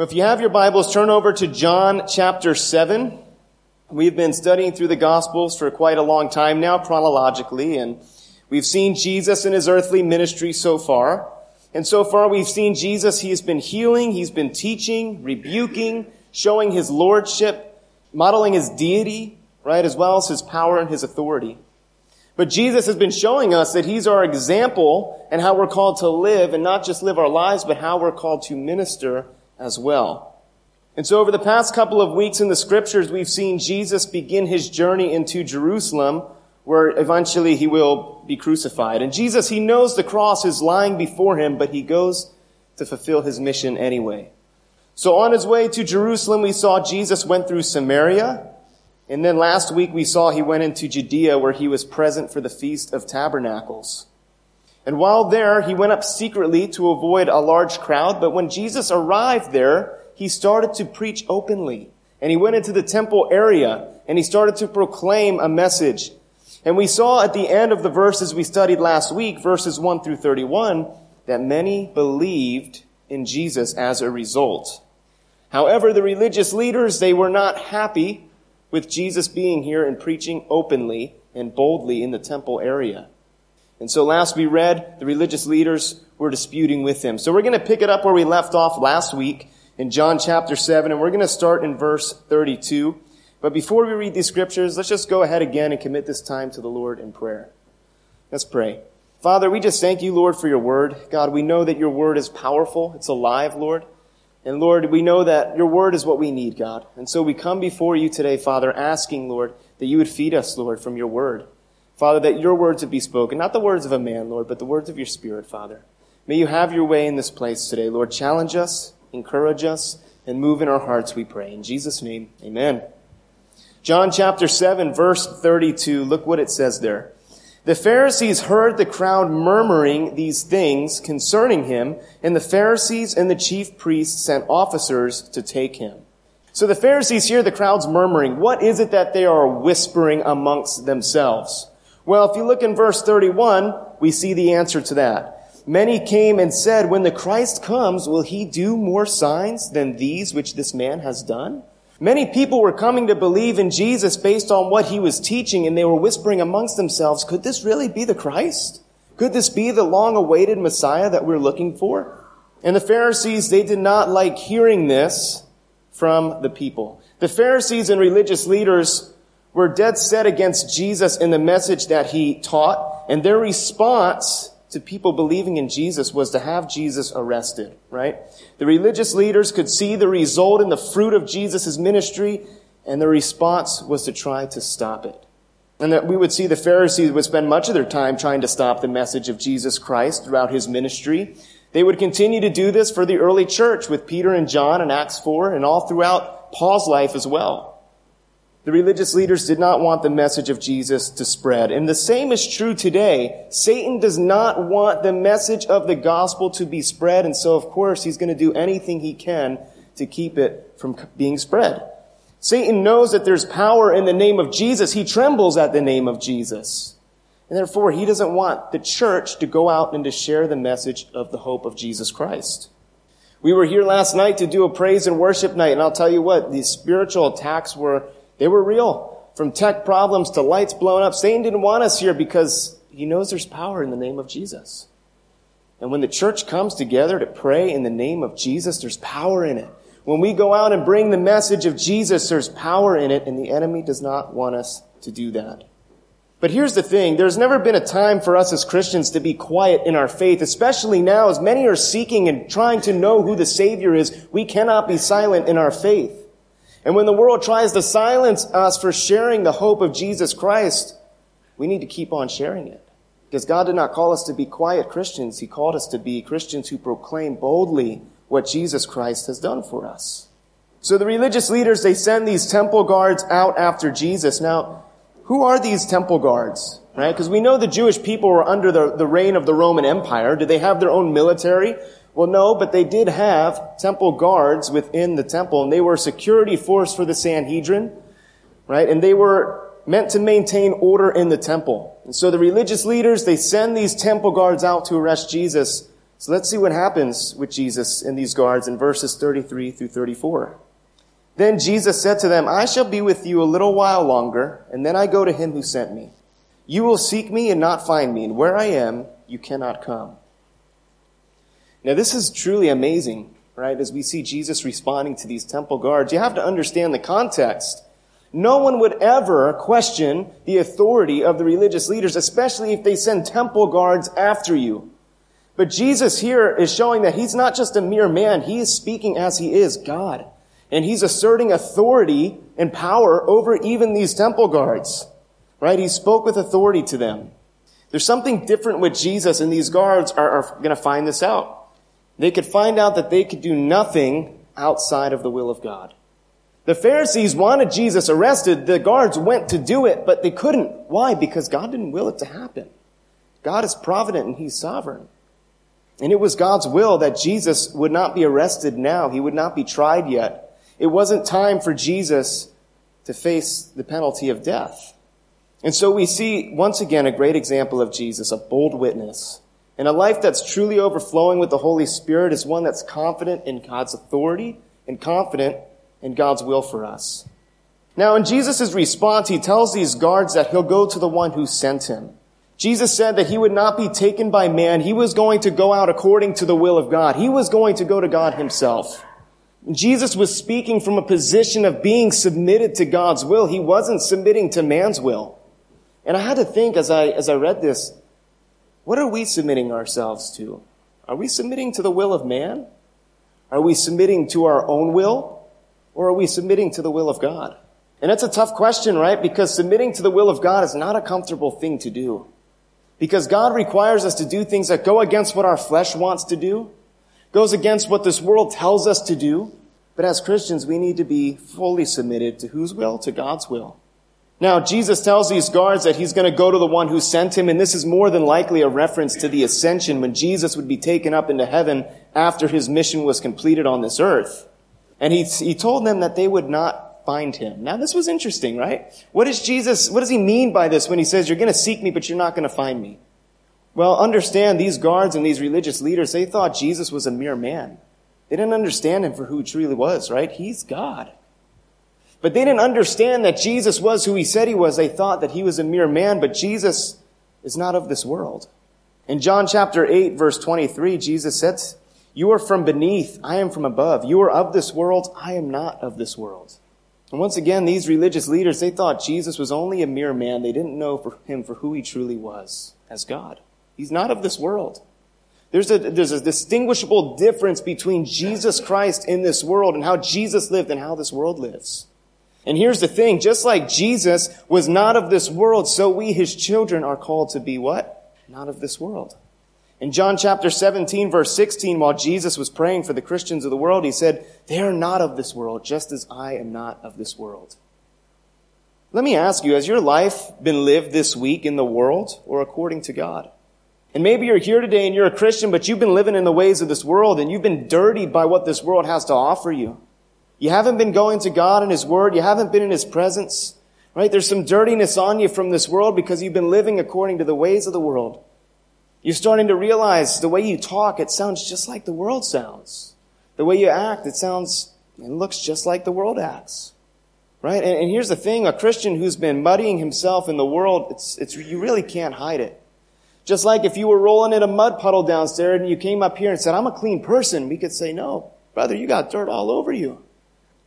If you have your Bibles, turn over to John chapter 7. We've been studying through the Gospels for quite a long time now, chronologically, and we've seen Jesus in his earthly ministry so far. And so far we've seen Jesus, he has been healing, he's been teaching, rebuking, showing his lordship, modeling his deity, right, as well as his power and his authority. But Jesus has been showing us that he's our example and how we're called to live and not just live our lives, but how we're called to minister as well. And so over the past couple of weeks in the scriptures, we've seen Jesus begin his journey into Jerusalem, where eventually he will be crucified. And Jesus, he knows the cross is lying before him, but he goes to fulfill his mission anyway. So on his way to Jerusalem, we saw Jesus went through Samaria. And then last week we saw he went into Judea where he was present for the Feast of Tabernacles. And while there, he went up secretly to avoid a large crowd, but when Jesus arrived there, he started to preach openly. And he went into the temple area and he started to proclaim a message. And we saw at the end of the verses we studied last week, verses 1 through 31, that many believed in Jesus as a result. However, the religious leaders, they were not happy with Jesus being here and preaching openly and boldly in the temple area. And so last we read, the religious leaders were disputing with him. So we're going to pick it up where we left off last week in John chapter 7, and we're going to start in verse 32. But before we read these scriptures, let's just go ahead again and commit this time to the Lord in prayer. Let's pray. Father, we just thank you, Lord, for your word. God, we know that your word is powerful. It's alive, Lord. And Lord, we know that your word is what we need, God. And so we come before you today, Father, asking, Lord, that you would feed us, Lord, from your word. Father, that your words would be spoken, not the words of a man, Lord, but the words of your Spirit, Father. May you have your way in this place today, Lord. Challenge us, encourage us, and move in our hearts, we pray. In Jesus' name, amen. John chapter 7, verse 32, look what it says there. The Pharisees heard the crowd murmuring these things concerning him, and the Pharisees and the chief priests sent officers to take him. So the Pharisees hear the crowds murmuring. What is it that they are whispering amongst themselves? Well, if you look in verse 31, we see the answer to that. Many came and said, when the Christ comes, will he do more signs than these which this man has done? Many people were coming to believe in Jesus based on what he was teaching, and they were whispering amongst themselves, could this really be the Christ? Could this be the long awaited Messiah that we're looking for? And the Pharisees, they did not like hearing this from the people. The Pharisees and religious leaders were dead set against Jesus and the message that he taught, and their response to people believing in Jesus was to have Jesus arrested, right? The religious leaders could see the result in the fruit of Jesus' ministry, and the response was to try to stop it. And that we would see the Pharisees would spend much of their time trying to stop the message of Jesus Christ throughout his ministry. They would continue to do this for the early church with Peter and John in Acts 4 and all throughout Paul's life as well. The religious leaders did not want the message of Jesus to spread. And the same is true today. Satan does not want the message of the gospel to be spread. And so, of course, he's going to do anything he can to keep it from being spread. Satan knows that there's power in the name of Jesus. He trembles at the name of Jesus. And therefore, he doesn't want the church to go out and to share the message of the hope of Jesus Christ. We were here last night to do a praise and worship night, and I'll tell you what, these spiritual attacks were they were real. From tech problems to lights blown up. Satan didn't want us here because he knows there's power in the name of Jesus. And when the church comes together to pray in the name of Jesus, there's power in it. When we go out and bring the message of Jesus, there's power in it, and the enemy does not want us to do that. But here's the thing. There's never been a time for us as Christians to be quiet in our faith, especially now as many are seeking and trying to know who the Savior is. We cannot be silent in our faith. And when the world tries to silence us for sharing the hope of Jesus Christ, we need to keep on sharing it. Because God did not call us to be quiet Christians. He called us to be Christians who proclaim boldly what Jesus Christ has done for us. So the religious leaders, they send these temple guards out after Jesus. Now, who are these temple guards? Right? Because we know the Jewish people were under the, the reign of the Roman Empire. Did they have their own military? Well, no, but they did have temple guards within the temple, and they were a security force for the Sanhedrin, right? And they were meant to maintain order in the temple. And so the religious leaders, they send these temple guards out to arrest Jesus, So let's see what happens with Jesus and these guards in verses 33 through 34. Then Jesus said to them, I shall be with you a little while longer, and then I go to him who sent me. You will seek me and not find me, and where I am, you cannot come. Now this is truly amazing, right? As we see Jesus responding to these temple guards, you have to understand the context. No one would ever question the authority of the religious leaders, especially if they send temple guards after you. But Jesus here is showing that he's not just a mere man, he is speaking as he is God. And he's asserting authority and power over even these temple guards. Right? He spoke with authority to them. There's something different with Jesus, and these guards are, are going to find this out. They could find out that they could do nothing outside of the will of God. The Pharisees wanted Jesus arrested. The guards went to do it, but they couldn't. Why? Because God didn't will it to happen. God is provident and He's sovereign. And it was God's will that Jesus would not be arrested now. He would not be tried yet. It wasn't time for Jesus to face the penalty of death. And so we see once again a great example of Jesus, a bold witness. And a life that's truly overflowing with the Holy Spirit is one that's confident in God's authority and confident in God's will for us. Now in Jesus' response, he tells these guards that he'll go to the one who sent him. Jesus said that he would not be taken by man. He was going to go out according to the will of God. He was going to go to God himself. Jesus was speaking from a position of being submitted to God's will. He wasn't submitting to man's will. And I had to think as I, as I read this, what are we submitting ourselves to? Are we submitting to the will of man? Are we submitting to our own will? Or are we submitting to the will of God? And that's a tough question, right? Because submitting to the will of God is not a comfortable thing to do. Because God requires us to do things that go against what our flesh wants to do, goes against what this world tells us to do. But as Christians, we need to be fully submitted to whose will? To God's will. Now, Jesus tells these guards that he's going to go to the one who sent him, and this is more than likely a reference to the ascension when Jesus would be taken up into heaven after his mission was completed on this earth. And he, he told them that they would not find him. Now, this was interesting, right? What does Jesus, what does he mean by this when he says, you're going to seek me, but you're not going to find me? Well, understand these guards and these religious leaders, they thought Jesus was a mere man. They didn't understand him for who he truly was, right? He's God. But they didn't understand that Jesus was who he said he was. They thought that he was a mere man, but Jesus is not of this world. In John chapter 8 verse 23, Jesus said, You are from beneath, I am from above. You are of this world, I am not of this world. And once again, these religious leaders, they thought Jesus was only a mere man. They didn't know for him for who he truly was as God. He's not of this world. There's a, there's a distinguishable difference between Jesus Christ in this world and how Jesus lived and how this world lives. And here's the thing, just like Jesus was not of this world, so we, his children, are called to be what? Not of this world. In John chapter 17 verse 16, while Jesus was praying for the Christians of the world, he said, they are not of this world, just as I am not of this world. Let me ask you, has your life been lived this week in the world or according to God? And maybe you're here today and you're a Christian, but you've been living in the ways of this world and you've been dirtied by what this world has to offer you. You haven't been going to God and His Word. You haven't been in His presence. Right? There's some dirtiness on you from this world because you've been living according to the ways of the world. You're starting to realize the way you talk, it sounds just like the world sounds. The way you act, it sounds and looks just like the world acts. Right? And, and here's the thing, a Christian who's been muddying himself in the world, it's, it's, you really can't hide it. Just like if you were rolling in a mud puddle downstairs and you came up here and said, I'm a clean person, we could say, no, brother, you got dirt all over you.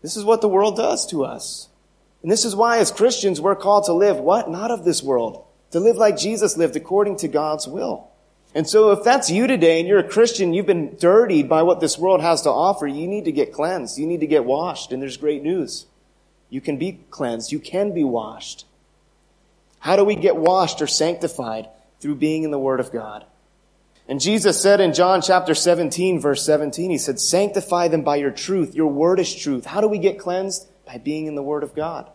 This is what the world does to us. And this is why as Christians we're called to live what? Not of this world. To live like Jesus lived according to God's will. And so if that's you today and you're a Christian, you've been dirtied by what this world has to offer, you need to get cleansed. You need to get washed. And there's great news. You can be cleansed. You can be washed. How do we get washed or sanctified? Through being in the Word of God. And Jesus said in John chapter 17, verse 17, He said, Sanctify them by your truth. Your word is truth. How do we get cleansed? By being in the Word of God.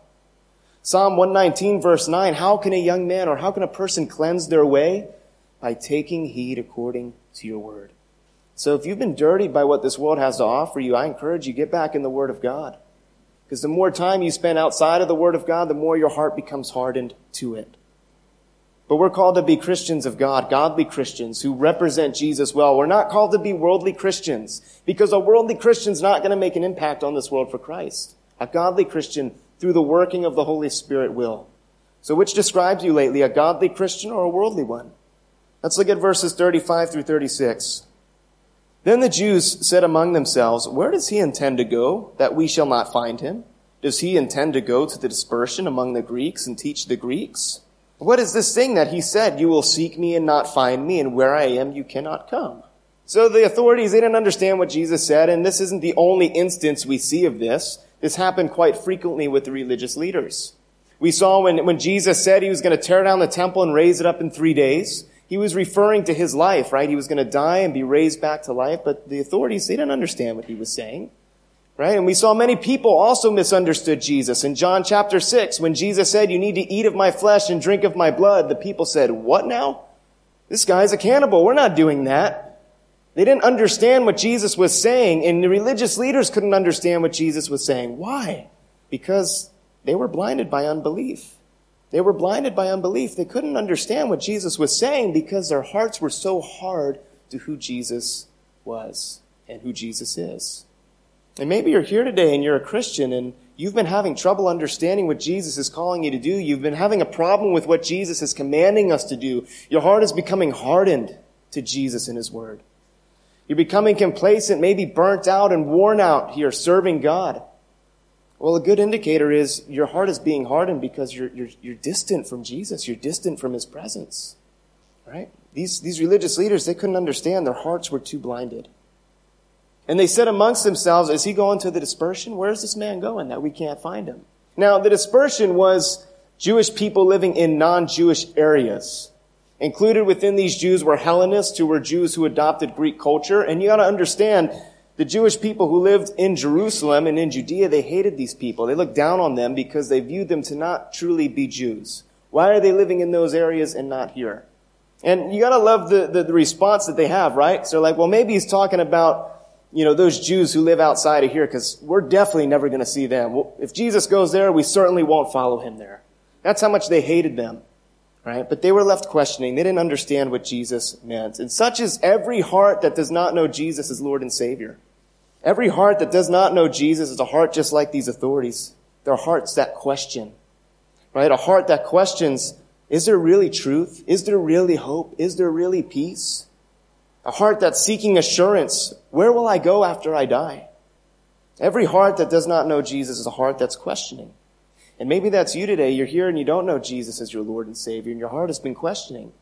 Psalm 119, verse 9, How can a young man or how can a person cleanse their way? By taking heed according to your Word. So if you've been dirtied by what this world has to offer you, I encourage you, get back in the Word of God. Because the more time you spend outside of the Word of God, the more your heart becomes hardened to it. But we're called to be Christians of God, godly Christians who represent Jesus well. We're not called to be worldly Christians because a worldly Christian's not going to make an impact on this world for Christ. A godly Christian, through the working of the Holy Spirit, will. So which describes you lately, a godly Christian or a worldly one? Let's look at verses 35 through 36. Then the Jews said among themselves, Where does he intend to go, that we shall not find him? Does he intend to go to the dispersion among the Greeks and teach the Greeks? What is this thing that he said, You will seek me and not find me, and where I am you cannot come? So the authorities, they didn't understand what Jesus said, and this isn't the only instance we see of this. This happened quite frequently with the religious leaders. We saw when, when Jesus said he was going to tear down the temple and raise it up in three days. He was referring to his life, right? He was going to die and be raised back to life, but the authorities, they didn't understand what he was saying. Right? And we saw many people also misunderstood Jesus. In John chapter 6, when Jesus said, you need to eat of my flesh and drink of my blood, the people said, what now? This guy's a cannibal. We're not doing that. They didn't understand what Jesus was saying, and the religious leaders couldn't understand what Jesus was saying. Why? Because they were blinded by unbelief. They were blinded by unbelief. They couldn't understand what Jesus was saying because their hearts were so hard to who Jesus was and who Jesus is. And maybe you're here today and you're a Christian and you've been having trouble understanding what Jesus is calling you to do. You've been having a problem with what Jesus is commanding us to do. Your heart is becoming hardened to Jesus and His Word. You're becoming complacent, maybe burnt out and worn out here serving God. Well, a good indicator is your heart is being hardened because you're, you're, you're distant from Jesus. You're distant from his presence. Right? These, these religious leaders, they couldn't understand. Their hearts were too blinded. And they said amongst themselves, is he going to the dispersion? Where's this man going that we can't find him? Now, the dispersion was Jewish people living in non-Jewish areas. Included within these Jews were Hellenists who were Jews who adopted Greek culture. And you gotta understand, the Jewish people who lived in Jerusalem and in Judea, they hated these people. They looked down on them because they viewed them to not truly be Jews. Why are they living in those areas and not here? And you gotta love the, the, the response that they have, right? So they're like, well, maybe he's talking about, you know, those Jews who live outside of here because we're definitely never gonna see them. If Jesus goes there, we certainly won't follow him there. That's how much they hated them. Right? But they were left questioning. They didn't understand what Jesus meant. And such is every heart that does not know Jesus as Lord and Savior. Every heart that does not know Jesus is a heart just like these authorities. They're hearts that question. Right? A heart that questions, is there really truth? Is there really hope? Is there really peace? A heart that's seeking assurance. Where will I go after I die? Every heart that does not know Jesus is a heart that's questioning. And maybe that's you today. You're here and you don't know Jesus as your Lord and Savior, and your heart has been questioning.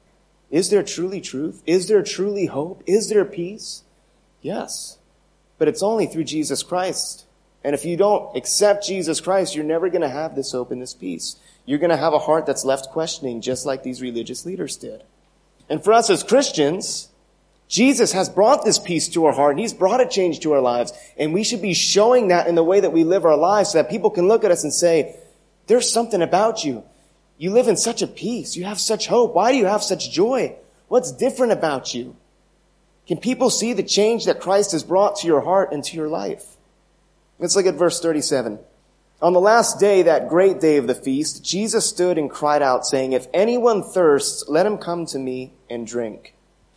Is there truly truth? Is there truly hope? Is there peace? Yes. But it's only through Jesus Christ. And if you don't accept Jesus Christ, you're never going to have this hope and this peace. You're going to have a heart that's left questioning, just like these religious leaders did. And for us as Christians, Jesus has brought this peace to our heart and he's brought a change to our lives. And we should be showing that in the way that we live our lives so that people can look at us and say, there's something about you. You live in such a peace. You have such hope. Why do you have such joy? What's different about you? Can people see the change that Christ has brought to your heart and to your life? Let's look at verse 37. On the last day, that great day of the feast, Jesus stood and cried out saying, if anyone thirsts, let him come to me and drink.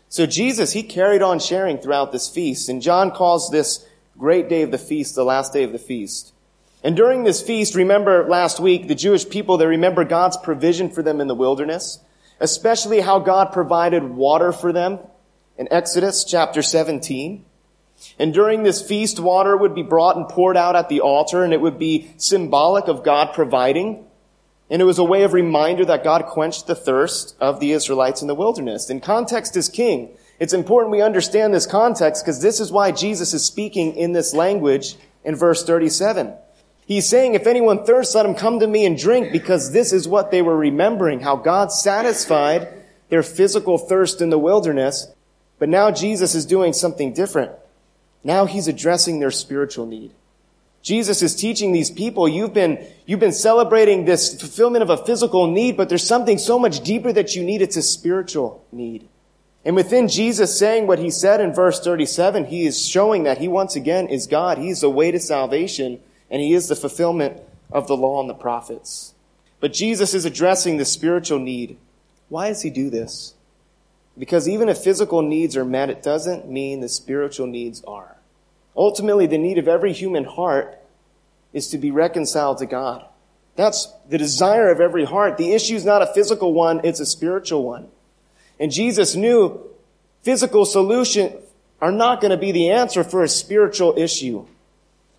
So Jesus, he carried on sharing throughout this feast, and John calls this great day of the feast the last day of the feast. And during this feast, remember last week, the Jewish people, they remember God's provision for them in the wilderness, especially how God provided water for them in Exodus chapter 17. And during this feast, water would be brought and poured out at the altar, and it would be symbolic of God providing. And it was a way of reminder that God quenched the thirst of the Israelites in the wilderness. And context is king. It's important we understand this context because this is why Jesus is speaking in this language in verse 37. He's saying, if anyone thirsts, let him come to me and drink because this is what they were remembering, how God satisfied their physical thirst in the wilderness but now Jesus is doing something different. Now he's addressing their spiritual need. Jesus is teaching these people, you've been, you've been celebrating this fulfillment of a physical need, but there's something so much deeper that you need. It's a spiritual need. And within Jesus saying what he said in verse 37, he is showing that he once again is God. He's the way to salvation, and he is the fulfillment of the law and the prophets. But Jesus is addressing the spiritual need Why does he do this? Because even if physical needs are met, it doesn't mean the spiritual needs are. Ultimately, the need of every human heart is to be reconciled to God. That's the desire of every heart. The issue is not a physical one, it's a spiritual one. And Jesus knew physical solutions are not going to be the answer for a spiritual issue.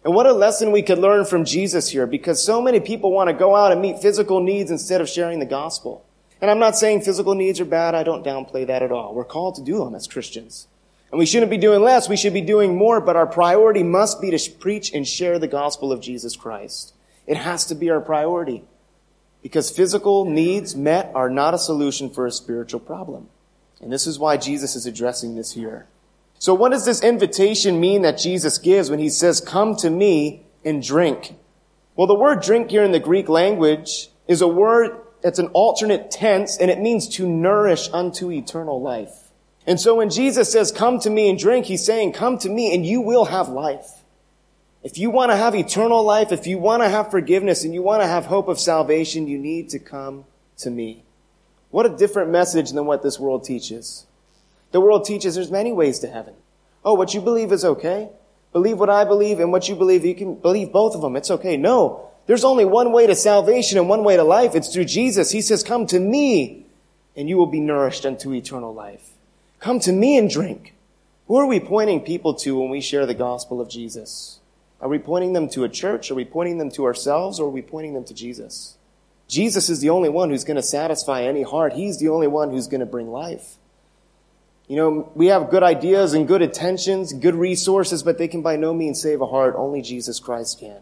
And what a lesson we could learn from Jesus here because so many people want to go out and meet physical needs instead of sharing the gospel. And I'm not saying physical needs are bad. I don't downplay that at all. We're called to do them as Christians. And we shouldn't be doing less. We should be doing more, but our priority must be to preach and share the gospel of Jesus Christ. It has to be our priority because physical needs met are not a solution for a spiritual problem. And this is why Jesus is addressing this here. So what does this invitation mean that Jesus gives when he says, come to me and drink? Well, the word drink here in the Greek language is a word that's an alternate tense and it means to nourish unto eternal life. And so when Jesus says, come to me and drink, he's saying, come to me and you will have life. If you want to have eternal life, if you want to have forgiveness and you want to have hope of salvation, you need to come to me. What a different message than what this world teaches. The world teaches there's many ways to heaven. Oh, what you believe is okay. Believe what I believe and what you believe. You can believe both of them. It's okay. No. There's only one way to salvation and one way to life. It's through Jesus. He says, come to me and you will be nourished unto eternal life. Come to me and drink. Who are we pointing people to when we share the gospel of Jesus? Are we pointing them to a church? Are we pointing them to ourselves? Or are we pointing them to Jesus? Jesus is the only one who's going to satisfy any heart. He's the only one who's going to bring life. You know, we have good ideas and good intentions, good resources, but they can by no means save a heart. Only Jesus Christ can.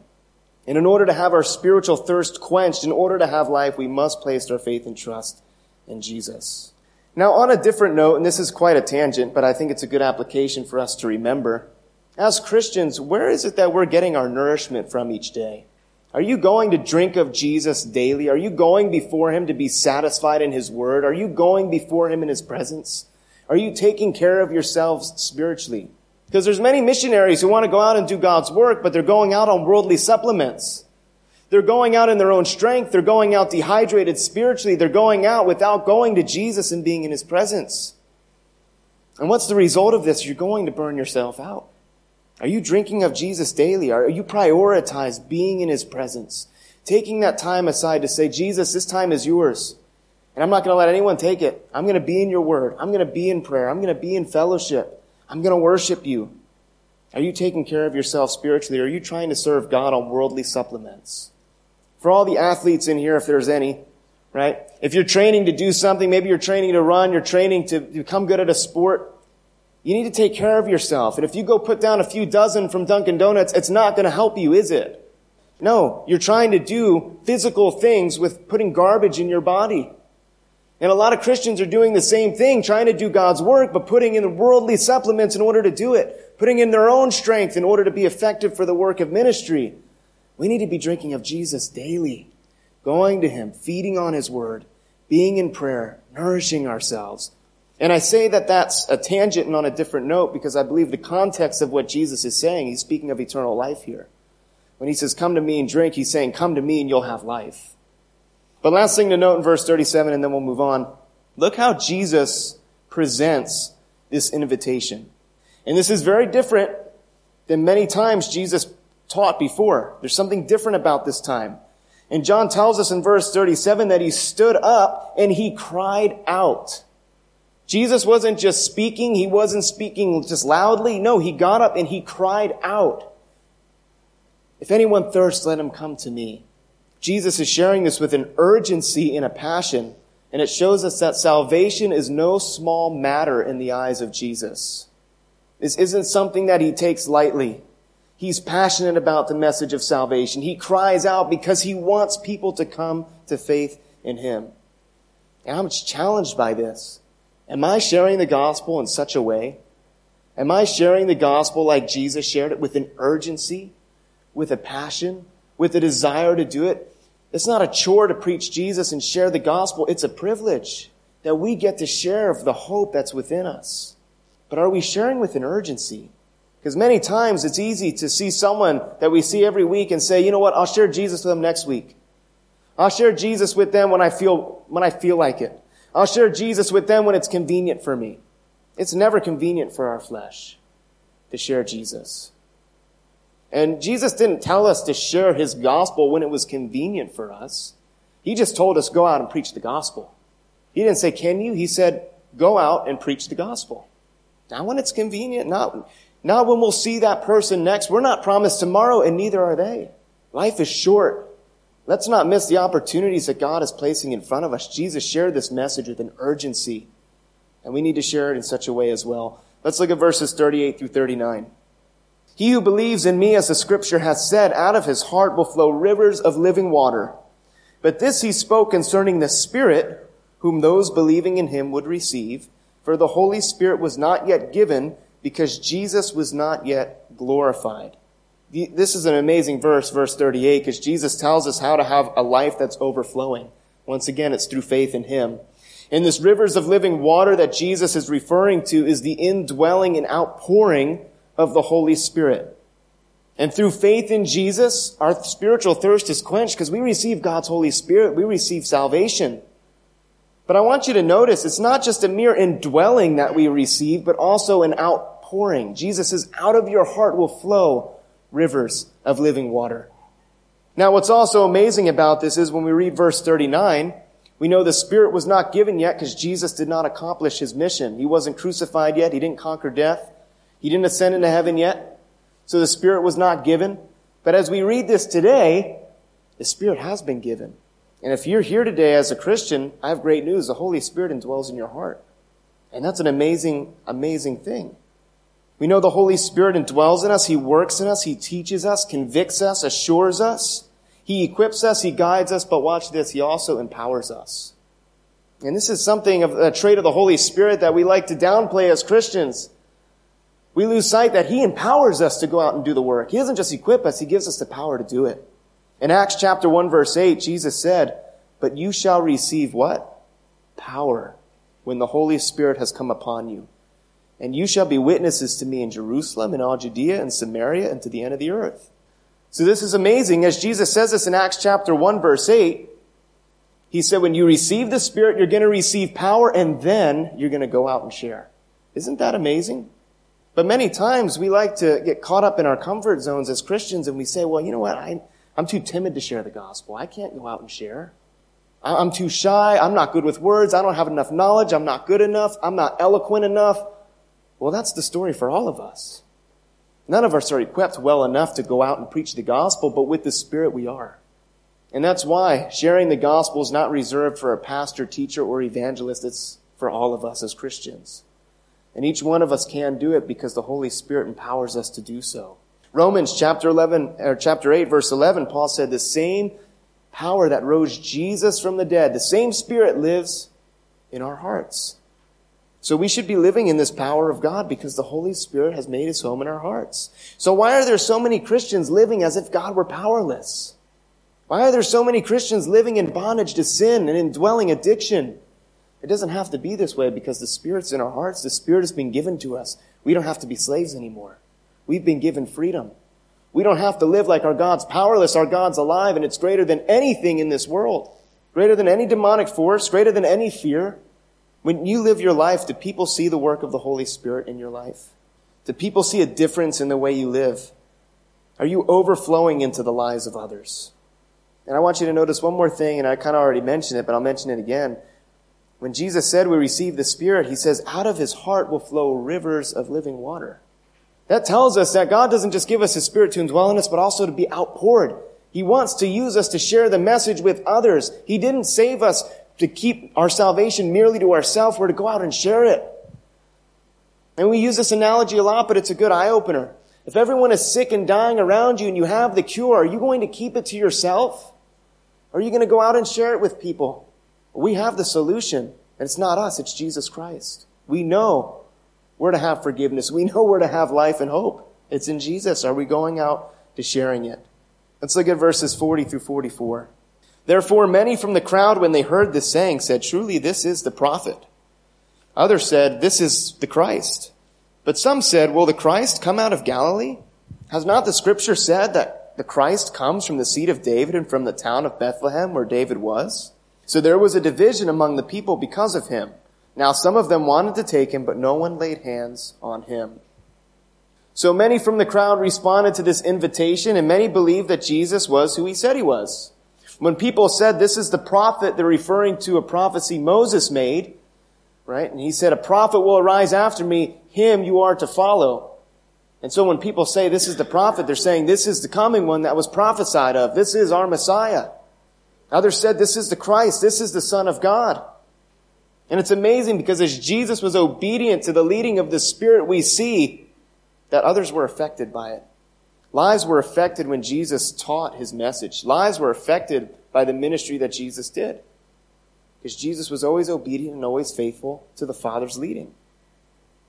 And in order to have our spiritual thirst quenched, in order to have life, we must place our faith and trust in Jesus. Now, on a different note, and this is quite a tangent, but I think it's a good application for us to remember. As Christians, where is it that we're getting our nourishment from each day? Are you going to drink of Jesus daily? Are you going before Him to be satisfied in His Word? Are you going before Him in His presence? Are you taking care of yourselves spiritually? Because there's many missionaries who want to go out and do God's work, but they're going out on worldly supplements. They're going out in their own strength. They're going out dehydrated spiritually. They're going out without going to Jesus and being in His presence. And what's the result of this? You're going to burn yourself out. Are you drinking of Jesus daily? Are you prioritize being in His presence? Taking that time aside to say, Jesus, this time is yours. And I'm not going to let anyone take it. I'm going to be in your word. I'm going to be in prayer. I'm going to be in fellowship. I'm going to worship you. Are you taking care of yourself spiritually? Are you trying to serve God on worldly supplements? For all the athletes in here, if there's any, right? If you're training to do something, maybe you're training to run, you're training to become good at a sport, you need to take care of yourself. And if you go put down a few dozen from Dunkin' Donuts, it's not going to help you, is it? No, you're trying to do physical things with putting garbage in your body. And a lot of Christians are doing the same thing, trying to do God's work, but putting in worldly supplements in order to do it, putting in their own strength in order to be effective for the work of ministry. We need to be drinking of Jesus daily, going to Him, feeding on His Word, being in prayer, nourishing ourselves. And I say that that's a tangent and on a different note because I believe the context of what Jesus is saying, He's speaking of eternal life here. When He says, come to me and drink, He's saying, come to me and you'll have life. But last thing to note in verse 37, and then we'll move on. Look how Jesus presents this invitation. And this is very different than many times Jesus taught before. There's something different about this time. And John tells us in verse 37 that he stood up and he cried out. Jesus wasn't just speaking. He wasn't speaking just loudly. No, he got up and he cried out. If anyone thirsts, let him come to me. Jesus is sharing this with an urgency and a passion, and it shows us that salvation is no small matter in the eyes of Jesus. This isn't something that he takes lightly. He's passionate about the message of salvation. He cries out because he wants people to come to faith in him. And I'm challenged by this. Am I sharing the gospel in such a way? Am I sharing the gospel like Jesus shared it with an urgency, with a passion, with a desire to do it. It's not a chore to preach Jesus and share the gospel. It's a privilege that we get to share of the hope that's within us. But are we sharing with an urgency? Because many times it's easy to see someone that we see every week and say, you know what, I'll share Jesus with them next week. I'll share Jesus with them when I feel, when I feel like it. I'll share Jesus with them when it's convenient for me. It's never convenient for our flesh to share Jesus. And Jesus didn't tell us to share his gospel when it was convenient for us. He just told us, go out and preach the gospel. He didn't say, can you? He said, go out and preach the gospel. Not when it's convenient, not, not when we'll see that person next. We're not promised tomorrow and neither are they. Life is short. Let's not miss the opportunities that God is placing in front of us. Jesus shared this message with an urgency, and we need to share it in such a way as well. Let's look at verses 38 through 39. He who believes in me, as the scripture has said, out of his heart will flow rivers of living water. But this he spoke concerning the Spirit, whom those believing in him would receive, for the Holy Spirit was not yet given, because Jesus was not yet glorified. This is an amazing verse, verse 38, because Jesus tells us how to have a life that's overflowing. Once again, it's through faith in Him. And this rivers of living water that Jesus is referring to is the indwelling and outpouring of the Holy Spirit. And through faith in Jesus, our spiritual thirst is quenched because we receive God's Holy Spirit. We receive salvation. But I want you to notice it's not just a mere indwelling that we receive, but also an outpouring. Jesus says, out of your heart will flow rivers of living water. Now, what's also amazing about this is when we read verse 39, we know the Spirit was not given yet because Jesus did not accomplish his mission. He wasn't crucified yet. He didn't conquer death. He didn't ascend into heaven yet. So the Spirit was not given. But as we read this today, the Spirit has been given. And if you're here today as a Christian, I have great news. The Holy Spirit indwells in your heart. And that's an amazing, amazing thing. We know the Holy Spirit indwells in us. He works in us. He teaches us, convicts us, assures us. He equips us. He guides us. But watch this. He also empowers us. And this is something of a trait of the Holy Spirit that we like to downplay as Christians. We lose sight that He empowers us to go out and do the work. He doesn't just equip us. He gives us the power to do it. In Acts chapter 1 verse 8, Jesus said, But you shall receive what? Power when the Holy Spirit has come upon you. And you shall be witnesses to me in Jerusalem and all Judea and Samaria and to the end of the earth. So this is amazing. As Jesus says this in Acts chapter 1 verse 8, he said, when you receive the Spirit, you're going to receive power and then you're going to go out and share. Isn't that amazing? But many times we like to get caught up in our comfort zones as Christians and we say, well, you know what? I, I'm too timid to share the gospel. I can't go out and share. I'm too shy. I'm not good with words. I don't have enough knowledge. I'm not good enough. I'm not eloquent enough. Well, that's the story for all of us. None of us are equipped well enough to go out and preach the gospel, but with the Spirit we are. And that's why sharing the gospel is not reserved for a pastor, teacher, or evangelist. It's for all of us as Christians. And each one of us can do it because the Holy Spirit empowers us to do so. Romans chapter 11, or chapter 8, verse 11, Paul said, the same power that rose Jesus from the dead, the same Spirit lives in our hearts. So we should be living in this power of God because the Holy Spirit has made his home in our hearts. So why are there so many Christians living as if God were powerless? Why are there so many Christians living in bondage to sin and indwelling addiction? It doesn't have to be this way because the Spirit's in our hearts. The Spirit has been given to us. We don't have to be slaves anymore. We've been given freedom. We don't have to live like our God's powerless. Our God's alive and it's greater than anything in this world. Greater than any demonic force, greater than any fear. When you live your life, do people see the work of the Holy Spirit in your life? Do people see a difference in the way you live? Are you overflowing into the lives of others? And I want you to notice one more thing, and I kind of already mentioned it, but I'll mention it again. When Jesus said we receive the Spirit, He says, out of His heart will flow rivers of living water. That tells us that God doesn't just give us His Spirit to indwell in us, but also to be outpoured. He wants to use us to share the message with others. He didn't save us to keep our salvation merely to ourselves. We're to go out and share it. And we use this analogy a lot, but it's a good eye opener. If everyone is sick and dying around you and you have the cure, are you going to keep it to yourself? Or are you going to go out and share it with people? We have the solution, and it's not us, it's Jesus Christ. We know we're to have forgiveness. We know we're to have life and hope. It's in Jesus. Are we going out to sharing it? Let's look at verses 40 through 44. Therefore, many from the crowd, when they heard this saying, said, Truly, this is the prophet. Others said, This is the Christ. But some said, Will the Christ come out of Galilee? Has not the scripture said that the Christ comes from the seed of David and from the town of Bethlehem where David was? So there was a division among the people because of him. Now some of them wanted to take him, but no one laid hands on him. So many from the crowd responded to this invitation, and many believed that Jesus was who he said he was. When people said this is the prophet, they're referring to a prophecy Moses made, right? And he said, a prophet will arise after me, him you are to follow. And so when people say this is the prophet, they're saying this is the coming one that was prophesied of. This is our Messiah. Others said this is the Christ. This is the Son of God. And it's amazing because as Jesus was obedient to the leading of the Spirit, we see that others were affected by it. Lives were affected when Jesus taught his message. Lives were affected by the ministry that Jesus did. Because Jesus was always obedient and always faithful to the Father's leading.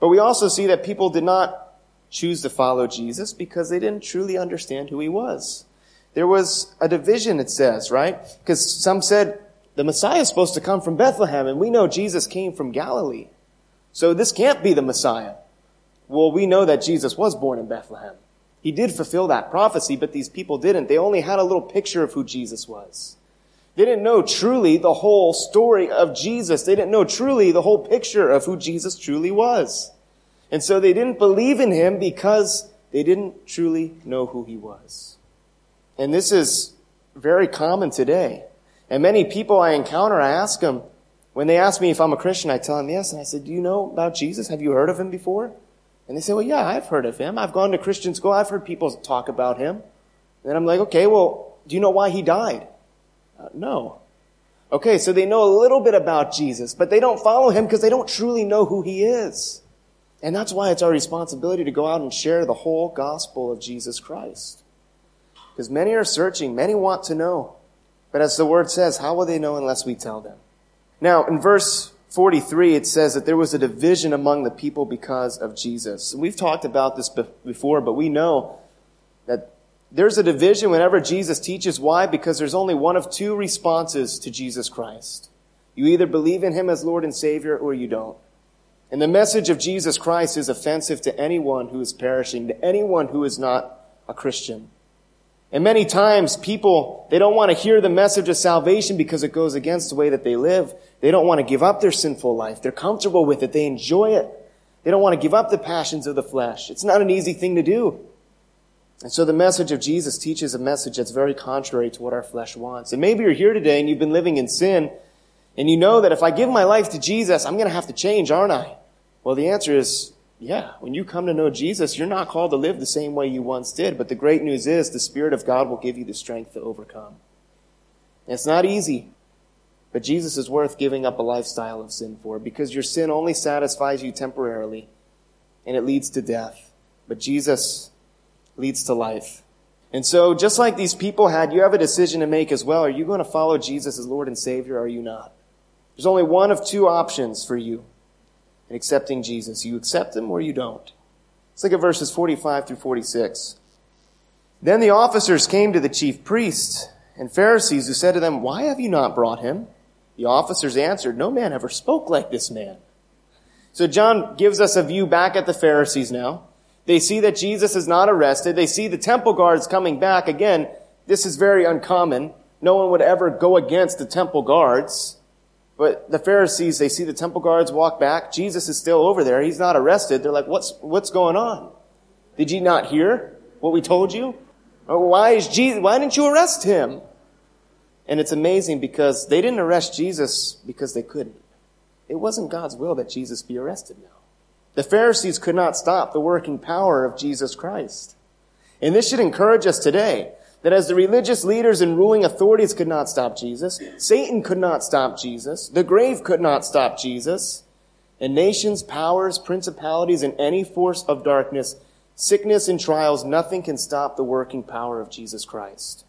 But we also see that people did not choose to follow Jesus because they didn't truly understand who he was. There was a division, it says, right? Because some said the Messiah is supposed to come from Bethlehem, and we know Jesus came from Galilee. So this can't be the Messiah. Well, we know that Jesus was born in Bethlehem. He did fulfill that prophecy, but these people didn't. They only had a little picture of who Jesus was. They didn't know truly the whole story of Jesus. They didn't know truly the whole picture of who Jesus truly was. And so they didn't believe in him because they didn't truly know who he was. And this is very common today. And many people I encounter, I ask them, when they ask me if I'm a Christian, I tell them yes. And I said, do you know about Jesus? Have you heard of him before? And they say, well, yeah, I've heard of him. I've gone to Christian school. I've heard people talk about him. And I'm like, okay, well, do you know why he died? Uh, no. Okay, so they know a little bit about Jesus, but they don't follow him because they don't truly know who he is. And that's why it's our responsibility to go out and share the whole gospel of Jesus Christ. Because many are searching, many want to know. But as the word says, how will they know unless we tell them? Now, in verse 43, it says that there was a division among the people because of Jesus. And we've talked about this before, but we know that there's a division whenever Jesus teaches. Why? Because there's only one of two responses to Jesus Christ. You either believe in Him as Lord and Savior or you don't. And the message of Jesus Christ is offensive to anyone who is perishing, to anyone who is not a Christian. And many times people, they don't want to hear the message of salvation because it goes against the way that they live. They don't want to give up their sinful life. They're comfortable with it. They enjoy it. They don't want to give up the passions of the flesh. It's not an easy thing to do. And so the message of Jesus teaches a message that's very contrary to what our flesh wants. And maybe you're here today and you've been living in sin and you know that if I give my life to Jesus, I'm going to have to change, aren't I? Well, the answer is yeah, when you come to know Jesus, you're not called to live the same way you once did. But the great news is the Spirit of God will give you the strength to overcome. And it's not easy, but Jesus is worth giving up a lifestyle of sin for because your sin only satisfies you temporarily and it leads to death. But Jesus leads to life. And so, just like these people had, you have a decision to make as well. Are you going to follow Jesus as Lord and Savior or are you not? There's only one of two options for you and accepting Jesus. You accept him or you don't. Let's look at verses 45 through 46. Then the officers came to the chief priests and Pharisees who said to them, Why have you not brought him? The officers answered, No man ever spoke like this man. So John gives us a view back at the Pharisees now. They see that Jesus is not arrested. They see the temple guards coming back. Again, this is very uncommon. No one would ever go against the temple guards. But the Pharisees, they see the temple guards walk back. Jesus is still over there. He's not arrested. They're like, what's, what's going on? Did you not hear what we told you? Why is Jesus, why didn't you arrest him? And it's amazing because they didn't arrest Jesus because they couldn't. It wasn't God's will that Jesus be arrested now. The Pharisees could not stop the working power of Jesus Christ. And this should encourage us today that as the religious leaders and ruling authorities could not stop Jesus, Satan could not stop Jesus, the grave could not stop Jesus, and nations, powers, principalities, and any force of darkness, sickness and trials, nothing can stop the working power of Jesus Christ.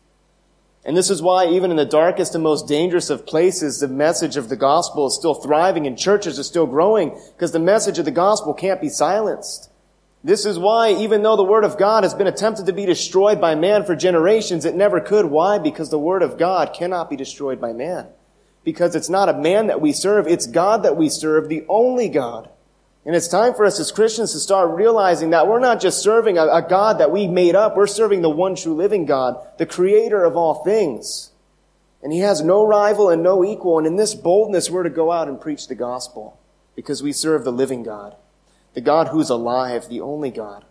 And this is why even in the darkest and most dangerous of places, the message of the gospel is still thriving and churches are still growing because the message of the gospel can't be silenced. This is why, even though the Word of God has been attempted to be destroyed by man for generations, it never could. Why? Because the Word of God cannot be destroyed by man. Because it's not a man that we serve, it's God that we serve, the only God. And it's time for us as Christians to start realizing that we're not just serving a, a God that we made up, we're serving the one true living God, the creator of all things. And he has no rival and no equal. And in this boldness, we're to go out and preach the gospel because we serve the living God, the God who's alive, the only God.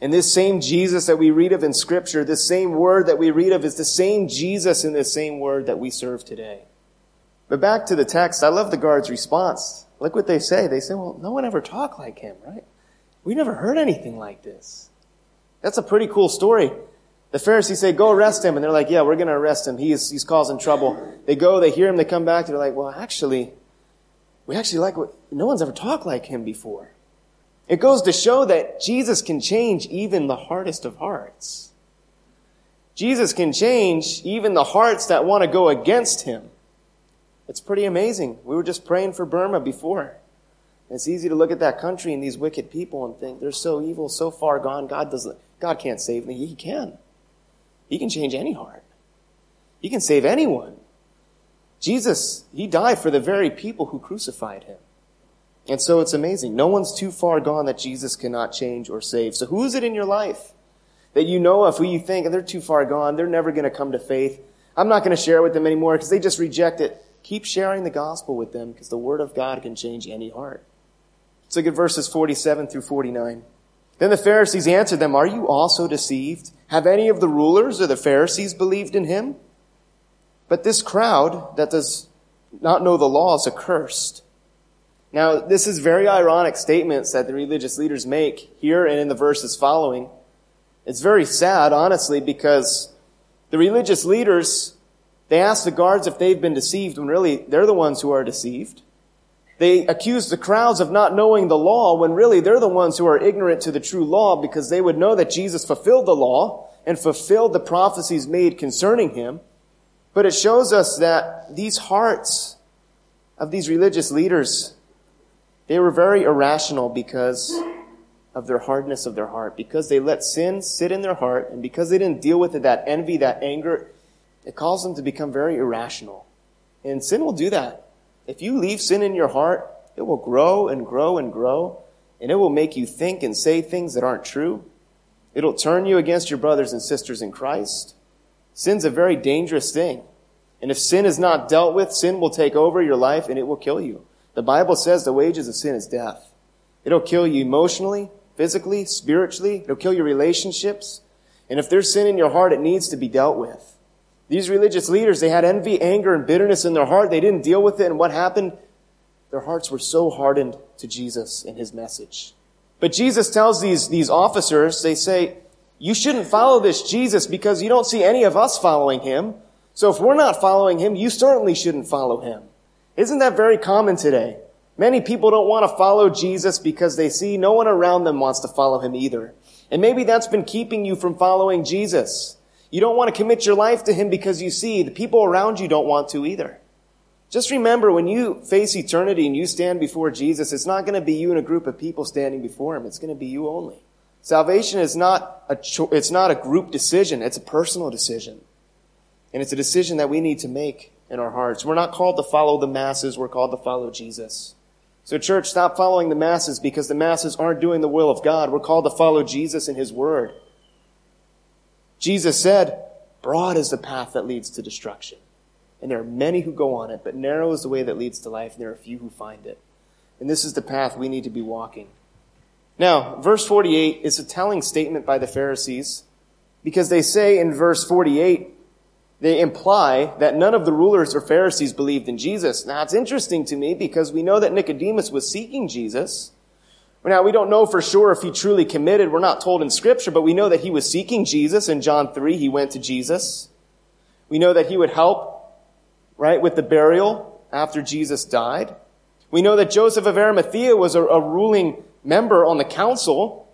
And this same Jesus that we read of in scripture, this same word that we read of is the same Jesus in this same word that we serve today. But back to the text, I love the guard's response. Look what they say. They say, well, no one ever talked like him, right? We never heard anything like this. That's a pretty cool story. The Pharisees say, go arrest him. And they're like, yeah, we're going to arrest him. He's, he's causing trouble. They go, they hear him, they come back, they're like, well, actually, we actually like what, no one's ever talked like him before. It goes to show that Jesus can change even the hardest of hearts. Jesus can change even the hearts that want to go against him. It's pretty amazing. We were just praying for Burma before. It's easy to look at that country and these wicked people and think they're so evil, so far gone. God doesn't, God can't save me. He can. He can change any heart. He can save anyone. Jesus, He died for the very people who crucified Him. And so it's amazing. No one's too far gone that Jesus cannot change or save. So who is it in your life that you know of who you think they're too far gone, they're never going to come to faith? I'm not going to share with them anymore because they just reject it. Keep sharing the gospel with them because the word of God can change any heart. Look at verses 47 through 49. Then the Pharisees answered them, Are you also deceived? Have any of the rulers or the Pharisees believed in him? But this crowd that does not know the law is accursed. Now, this is very ironic statements that the religious leaders make here and in the verses following. It's very sad, honestly, because the religious leaders, they ask the guards if they've been deceived when really they're the ones who are deceived. They accuse the crowds of not knowing the law when really they're the ones who are ignorant to the true law because they would know that Jesus fulfilled the law and fulfilled the prophecies made concerning him. But it shows us that these hearts of these religious leaders, they were very irrational because of their hardness of their heart, because they let sin sit in their heart, and because they didn't deal with it, that envy, that anger, it caused them to become very irrational. And sin will do that. If you leave sin in your heart, it will grow and grow and grow, and it will make you think and say things that aren't true. It'll turn you against your brothers and sisters in Christ. Sin's a very dangerous thing. And if sin is not dealt with, sin will take over your life and it will kill you. The Bible says the wages of sin is death. It'll kill you emotionally, physically, spiritually. It'll kill your relationships. And if there's sin in your heart, it needs to be dealt with. These religious leaders, they had envy, anger, and bitterness in their heart. They didn't deal with it. And what happened? Their hearts were so hardened to Jesus and his message. But Jesus tells these, these officers, they say, you shouldn't follow this Jesus because you don't see any of us following him. So if we're not following him, you certainly shouldn't follow him. Isn't that very common today? Many people don't want to follow Jesus because they see no one around them wants to follow him either. And maybe that's been keeping you from following Jesus. You don't want to commit your life to Him because you see the people around you don't want to either. Just remember when you face eternity and you stand before Jesus, it's not going to be you and a group of people standing before Him. It's going to be you only. Salvation is not a, cho- it's not a group decision. It's a personal decision. And it's a decision that we need to make in our hearts. We're not called to follow the masses. We're called to follow Jesus. So church, stop following the masses because the masses aren't doing the will of God. We're called to follow Jesus and His Word. Jesus said, broad is the path that leads to destruction. And there are many who go on it, but narrow is the way that leads to life, and there are few who find it. And this is the path we need to be walking. Now, verse 48 is a telling statement by the Pharisees because they say in verse 48, they imply that none of the rulers or Pharisees believed in Jesus. Now, it's interesting to me because we know that Nicodemus was seeking Jesus. Now, we don't know for sure if he truly committed. We're not told in scripture, but we know that he was seeking Jesus. In John 3, he went to Jesus. We know that he would help, right, with the burial after Jesus died. We know that Joseph of Arimathea was a, a ruling member on the council.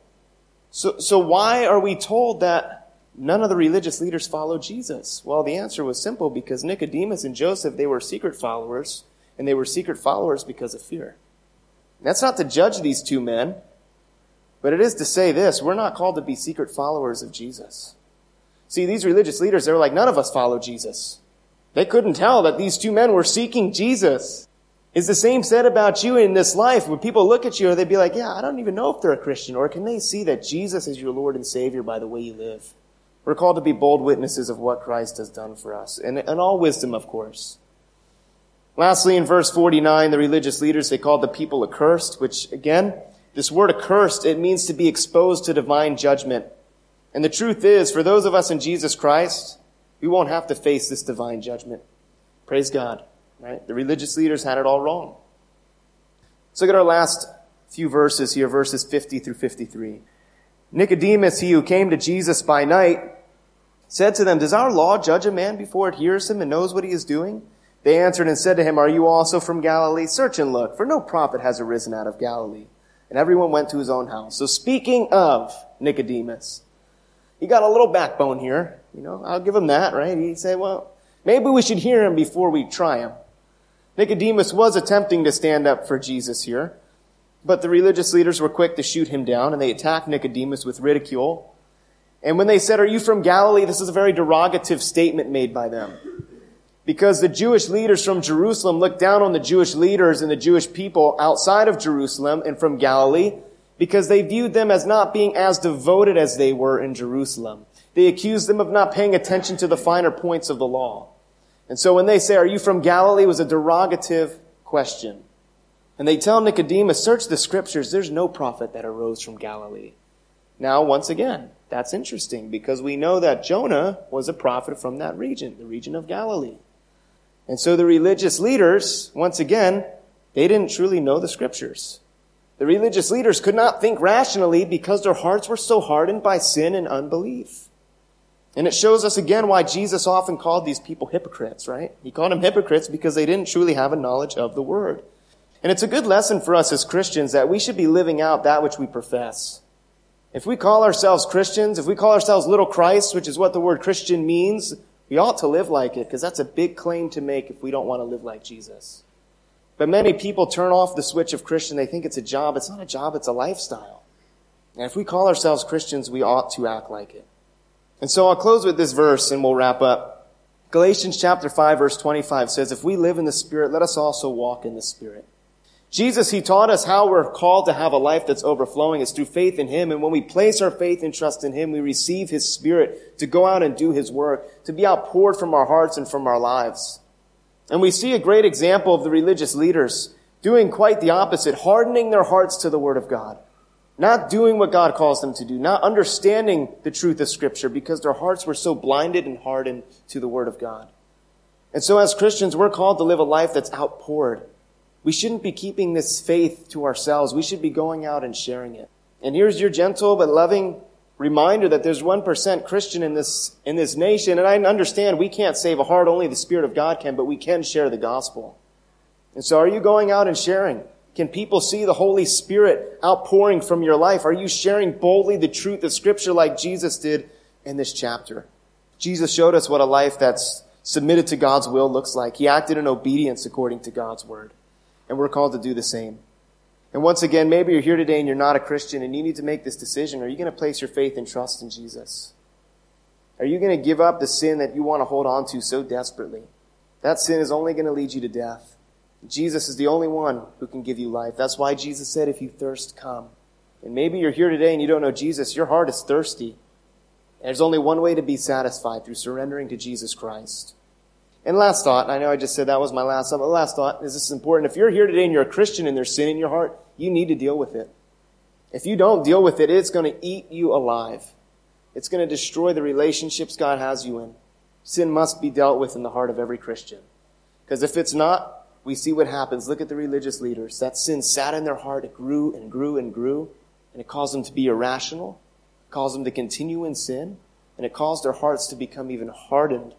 So, so why are we told that none of the religious leaders followed Jesus? Well, the answer was simple because Nicodemus and Joseph, they were secret followers, and they were secret followers because of fear. That's not to judge these two men, but it is to say this we're not called to be secret followers of Jesus. See, these religious leaders, they were like, none of us follow Jesus. They couldn't tell that these two men were seeking Jesus. Is the same said about you in this life? When people look at you, they'd be like, yeah, I don't even know if they're a Christian. Or can they see that Jesus is your Lord and Savior by the way you live? We're called to be bold witnesses of what Christ has done for us, and, and all wisdom, of course. Lastly, in verse 49, the religious leaders, they called the people accursed, which again, this word accursed, it means to be exposed to divine judgment. And the truth is, for those of us in Jesus Christ, we won't have to face this divine judgment. Praise God. Right? The religious leaders had it all wrong. Let's look at our last few verses here, verses 50 through 53. Nicodemus, he who came to Jesus by night, said to them, Does our law judge a man before it hears him and knows what he is doing? They answered and said to him, Are you also from Galilee? Search and look, for no prophet has arisen out of Galilee. And everyone went to his own house. So speaking of Nicodemus, he got a little backbone here. You know, I'll give him that, right? He said, well, maybe we should hear him before we try him. Nicodemus was attempting to stand up for Jesus here, but the religious leaders were quick to shoot him down and they attacked Nicodemus with ridicule. And when they said, are you from Galilee? This is a very derogative statement made by them. Because the Jewish leaders from Jerusalem looked down on the Jewish leaders and the Jewish people outside of Jerusalem and from Galilee because they viewed them as not being as devoted as they were in Jerusalem. They accused them of not paying attention to the finer points of the law. And so when they say, are you from Galilee? was a derogative question. And they tell Nicodemus, search the scriptures. There's no prophet that arose from Galilee. Now, once again, that's interesting because we know that Jonah was a prophet from that region, the region of Galilee. And so the religious leaders, once again, they didn't truly know the scriptures. The religious leaders could not think rationally because their hearts were so hardened by sin and unbelief. And it shows us again why Jesus often called these people hypocrites, right? He called them hypocrites because they didn't truly have a knowledge of the word. And it's a good lesson for us as Christians that we should be living out that which we profess. If we call ourselves Christians, if we call ourselves little Christ, which is what the word Christian means, we ought to live like it because that's a big claim to make if we don't want to live like Jesus. But many people turn off the switch of Christian. They think it's a job. It's not a job, it's a lifestyle. And if we call ourselves Christians, we ought to act like it. And so I'll close with this verse and we'll wrap up. Galatians chapter 5 verse 25 says, If we live in the Spirit, let us also walk in the Spirit. Jesus, He taught us how we're called to have a life that's overflowing. It's through faith in Him. And when we place our faith and trust in Him, we receive His Spirit to go out and do His work, to be outpoured from our hearts and from our lives. And we see a great example of the religious leaders doing quite the opposite, hardening their hearts to the Word of God. Not doing what God calls them to do, not understanding the truth of Scripture because their hearts were so blinded and hardened to the Word of God. And so as Christians, we're called to live a life that's outpoured. We shouldn't be keeping this faith to ourselves. We should be going out and sharing it. And here's your gentle but loving reminder that there's 1% Christian in this, in this nation. And I understand we can't save a heart, only the Spirit of God can, but we can share the gospel. And so are you going out and sharing? Can people see the Holy Spirit outpouring from your life? Are you sharing boldly the truth of Scripture like Jesus did in this chapter? Jesus showed us what a life that's submitted to God's will looks like. He acted in obedience according to God's word. And we're called to do the same. And once again, maybe you're here today and you're not a Christian and you need to make this decision. Are you going to place your faith and trust in Jesus? Are you going to give up the sin that you want to hold on to so desperately? That sin is only going to lead you to death. Jesus is the only one who can give you life. That's why Jesus said, if you thirst, come. And maybe you're here today and you don't know Jesus. Your heart is thirsty. There's only one way to be satisfied through surrendering to Jesus Christ. And last thought, I know I just said that was my last thought, but last thought is this is important. If you're here today and you're a Christian and there's sin in your heart, you need to deal with it. If you don't deal with it, it's going to eat you alive. It's going to destroy the relationships God has you in. Sin must be dealt with in the heart of every Christian. Because if it's not, we see what happens. Look at the religious leaders. That sin sat in their heart. It grew and grew and grew. And it caused them to be irrational. It caused them to continue in sin. And it caused their hearts to become even hardened,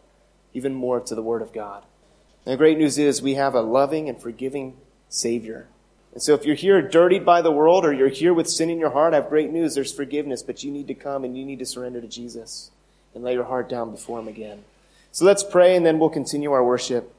even more to the Word of God. And the great news is we have a loving and forgiving Savior and so if you're here dirtied by the world or you're here with sin in your heart, I have great news. There's forgiveness, but you need to come and you need to surrender to Jesus and lay your heart down before Him again. So let's pray and then we'll continue our worship.